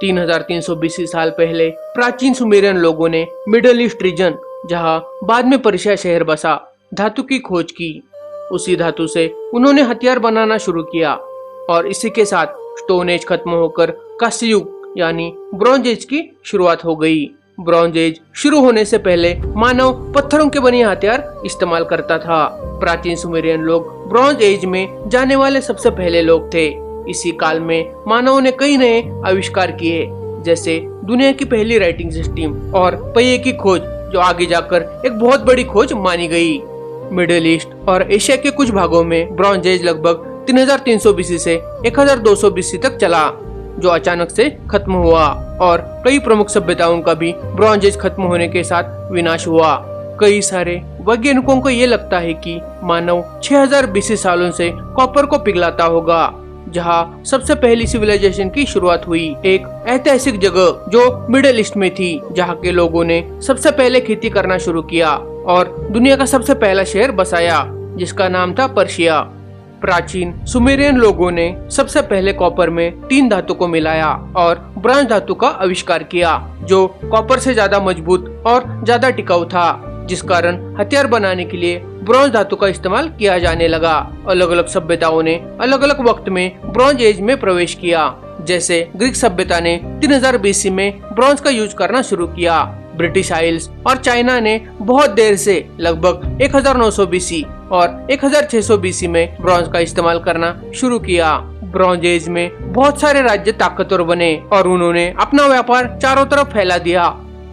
3300 BC साल पहले प्राचीन सुमेरियन लोगों ने मिडल ईस्ट रीजन, जहाँ बाद में पर्शिया शहर बसा, धातु की खोज की। उसी धातु से उन्होंने हथियार बनाना शुरू किया और इसी के साथ स्टोन एज खत्म होकर कास्य युग यानी ब्रॉन्ज एज की शुरुआत हो गई। ब्रॉन्ज एज शुरू होने से पहले मानव पत्थरों के बने हथियार इस्तेमाल करता था। प्राचीन सुमेरियन लोग ब्रॉन्ज एज में जाने वाले सबसे पहले लोग थे। इसी काल में मानव ने कई नए आविष्कार किए, जैसे दुनिया की पहली राइटिंग सिस्टम और पहिए की खोज, जो आगे जाकर एक बहुत बड़ी खोज मानी गई। मिडिल ईस्ट और एशिया के कुछ भागों में ब्रॉन्ज एज लगभग 3300 बीसी से 1200 बीसी तक चला, जो अचानक से खत्म हुआ और कई प्रमुख सभ्यताओं का भी ब्रॉन्ज एज खत्म होने के साथ विनाश हुआ। कई सारे वैज्ञानिकों को ये लगता है कि मानव 6000 बीसी सालों से कॉपर को पिघलाता होगा। जहाँ सबसे पहली सिविलाइजेशन की शुरुआत हुई, एक ऐतिहासिक जगह जो मिडिल ईस्ट में थी, जहाँ के लोगों ने सबसे पहले खेती करना शुरू किया और दुनिया का सबसे पहला शहर बसाया, जिसका नाम था पर्शिया। प्राचीन सुमेरियन लोगों ने सबसे पहले कॉपर में तीन धातु को मिलाया और ब्रांज धातु का आविष्कार किया, जो कॉपर से ज़्यादा मज़बूत और ज़्यादा टिकाऊ था। जिस कारण हथियार बनाने के लिए ब्रॉन्ज धातु का इस्तेमाल किया जाने लगा। अलग अलग सभ्यताओं ने अलग अलग वक्त में ब्रॉन्ज एज में प्रवेश किया। जैसे ग्रीक सभ्यता ने 3000 बीसी में ब्रॉन्ज का यूज़ करना शुरू किया। ब्रिटिश आइल्स और चाइना ने बहुत देर से लगभग 1900 बीसी और 1600 बीसी में ब्रॉन्ज का इस्तेमाल करना शुरू किया। ब्रॉन्ज एज में बहुत सारे राज्य ताकतवर बने और उन्होंने अपना व्यापार चारों तरफ़ फैला दिया।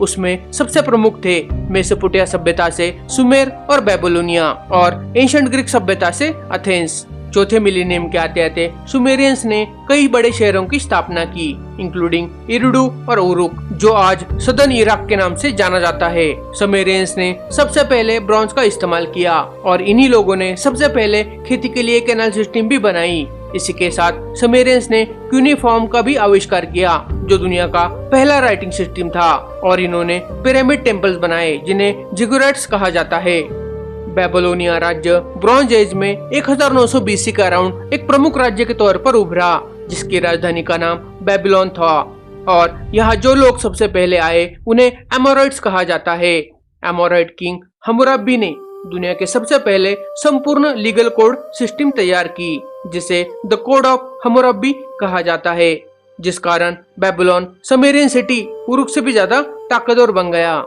उसमें सबसे प्रमुख थे मेसोपोटिया सभ्यता से सुमेर और बेबोलोनिया और एंशंट ग्रीक सभ्यता से अथेंस चौथे मिलीनियम के आते आते सुमेरियंस ने कई बड़े शहरों की स्थापना की इंक्लूडिंग इरुडू और उरुक, जो आज सदन इराक के नाम से जाना जाता है। सुमेरियंस ने सबसे पहले ब्रॉन्ज का इस्तेमाल किया और इन्हीं लोगों ने सबसे पहले खेती के लिए कैनल सिस्टम भी बनाई। इसी के साथ समेरियंस ने क्यूनिफॉर्म का भी आविष्कार किया, जो दुनिया का पहला राइटिंग सिस्टम था, और इन्होंने पिरामिड टेम्पल्स बनाए, जिन्हें जिगुरेट्स कहा जाता है। बेबलोनिया राज्य ब्रॉन्ज एज में 1900 बीसी का अराउंड एक प्रमुख राज्य के तौर पर उभरा, जिसकी राजधानी का नाम बेबीलोन था। और यहाँ जो लोग सबसे पहले आए, उन्हें एमोराइड्स कहा जाता है। एमोराइड किंग हमुराबी ने दुनिया के सबसे पहले संपूर्ण लीगल कोड सिस्टम तैयार की। जिसे द कोड ऑफ़ हमोरबी कहा जाता है, जिस कारण बेबीलोन समेरियन सिटी उरुक से भी ज़्यादा ताकतवर बन गया।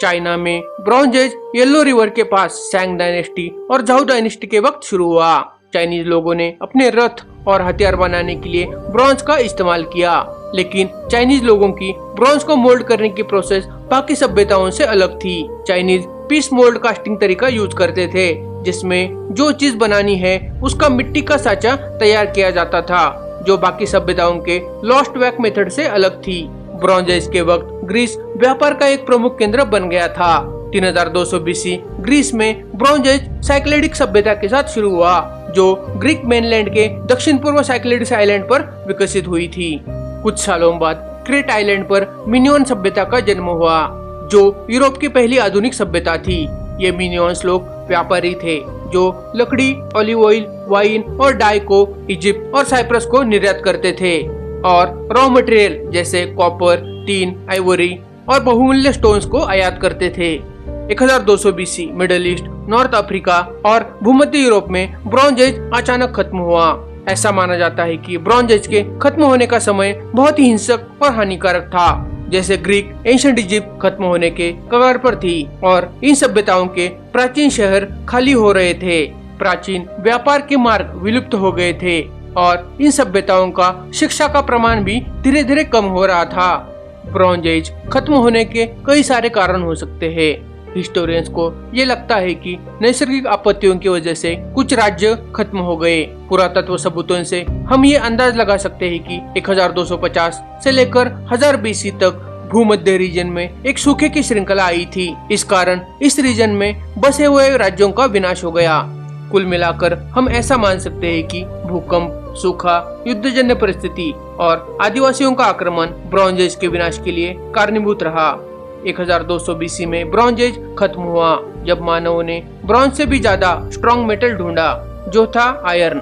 चाइना में ब्रॉन्ज एज येलो रिवर के पास सैंग डायनेस्टी और जाऊ डायनेस्टी के वक्त शुरू हुआ। चाइनीज़ लोगों ने अपने रथ और हथियार बनाने के लिए ब्रॉन्ज का इस्तेमाल किया, लेकिन चाइनीज़ लोगों की ब्रॉन्ज को मोल्ड करने की प्रोसेस बाकी सभ्यताओं से अलग थी। चाइनीज़ पीस मोल्ड कास्टिंग तरीका यूज़ करते थे। जिसमें जो चीज़ बनानी है, उसका मिट्टी का साचा तैयार किया जाता था, जो बाकी सभ्यताओं के लॉस्ट वैक मेथड से अलग थी। ब्रॉन्ज एज के वक्त ग्रीस व्यापार का एक प्रमुख केंद्र बन गया था। 3200 बीसी ग्रीस में ब्रॉन्ज एज साइक्लेडिक सभ्यता के साथ शुरू हुआ, जो ग्रीक मेनलैंड के दक्षिण पूर्व साइक्लेडिक आइलैंड पर विकसित हुई थी। कुछ सालों बाद क्रेट आइलैंड पर मिनियन सभ्यता का जन्म हुआ, जो यूरोप की पहली आधुनिक सभ्यता थी। ये मिनियंस लोग व्यापारी थे, जो लकड़ी ऑलिव ऑयल वाइन और डाई को इजिप्ट और साइप्रस को निर्यात करते थे। और रॉ मटेरियल जैसे कॉपर टीन आइवरी और बहुमूल्य स्टोन्स को आयात करते थे। 1200 BC Middle East North Africa और भूमध्य यूरोप में ब्रॉन्ज एज अचानक खत्म हुआ। ऐसा माना जाता है कि ब्रॉन्ज एज के खत्म होने का समय बहुत ही हिंसक और हानिकारक था। जैसे ग्रीक एंशंट इजिप्ट खत्म होने के कगार पर थी और इन सभ्यताओं के प्राचीन शहर खाली हो रहे थे। प्राचीन व्यापार के मार्ग विलुप्त हो गए थे और इन सभ्यताओं का शिक्षा का प्रमाण भी धीरे धीरे कम हो रहा था। ब्रॉन्ज एज खत्म होने के कई सारे कारण हो सकते हैं। हिस्टोरियंस को ये लगता है कि नैसर्गिक आपत्तियों की वजह से कुछ राज्य खत्म हो गए। पुरातत्व सबूतों से हम ये अंदाज लगा सकते हैं कि 1250 से लेकर 1000 बीसी तक भूमध्य रीजन में एक सूखे की श्रृंखला आई थी। इस कारण इस रीजन में बसे हुए राज्यों का विनाश हो गया। कुल मिलाकर हम ऐसा मान सकते हैं कि भूकंप, सूखा, युद्धजन्य परिस्थिति और आदिवासियों का आक्रमण ब्रॉन्ज एज के विनाश के लिए कारणीभूत रहा। 1200 बीसी में ब्रॉन्ज एज खत्म हुआ, जब मानवों ने ब्रॉन्ज से भी ज़्यादा स्ट्रॉन्ग मेटल ढूंढा, जो था आयरन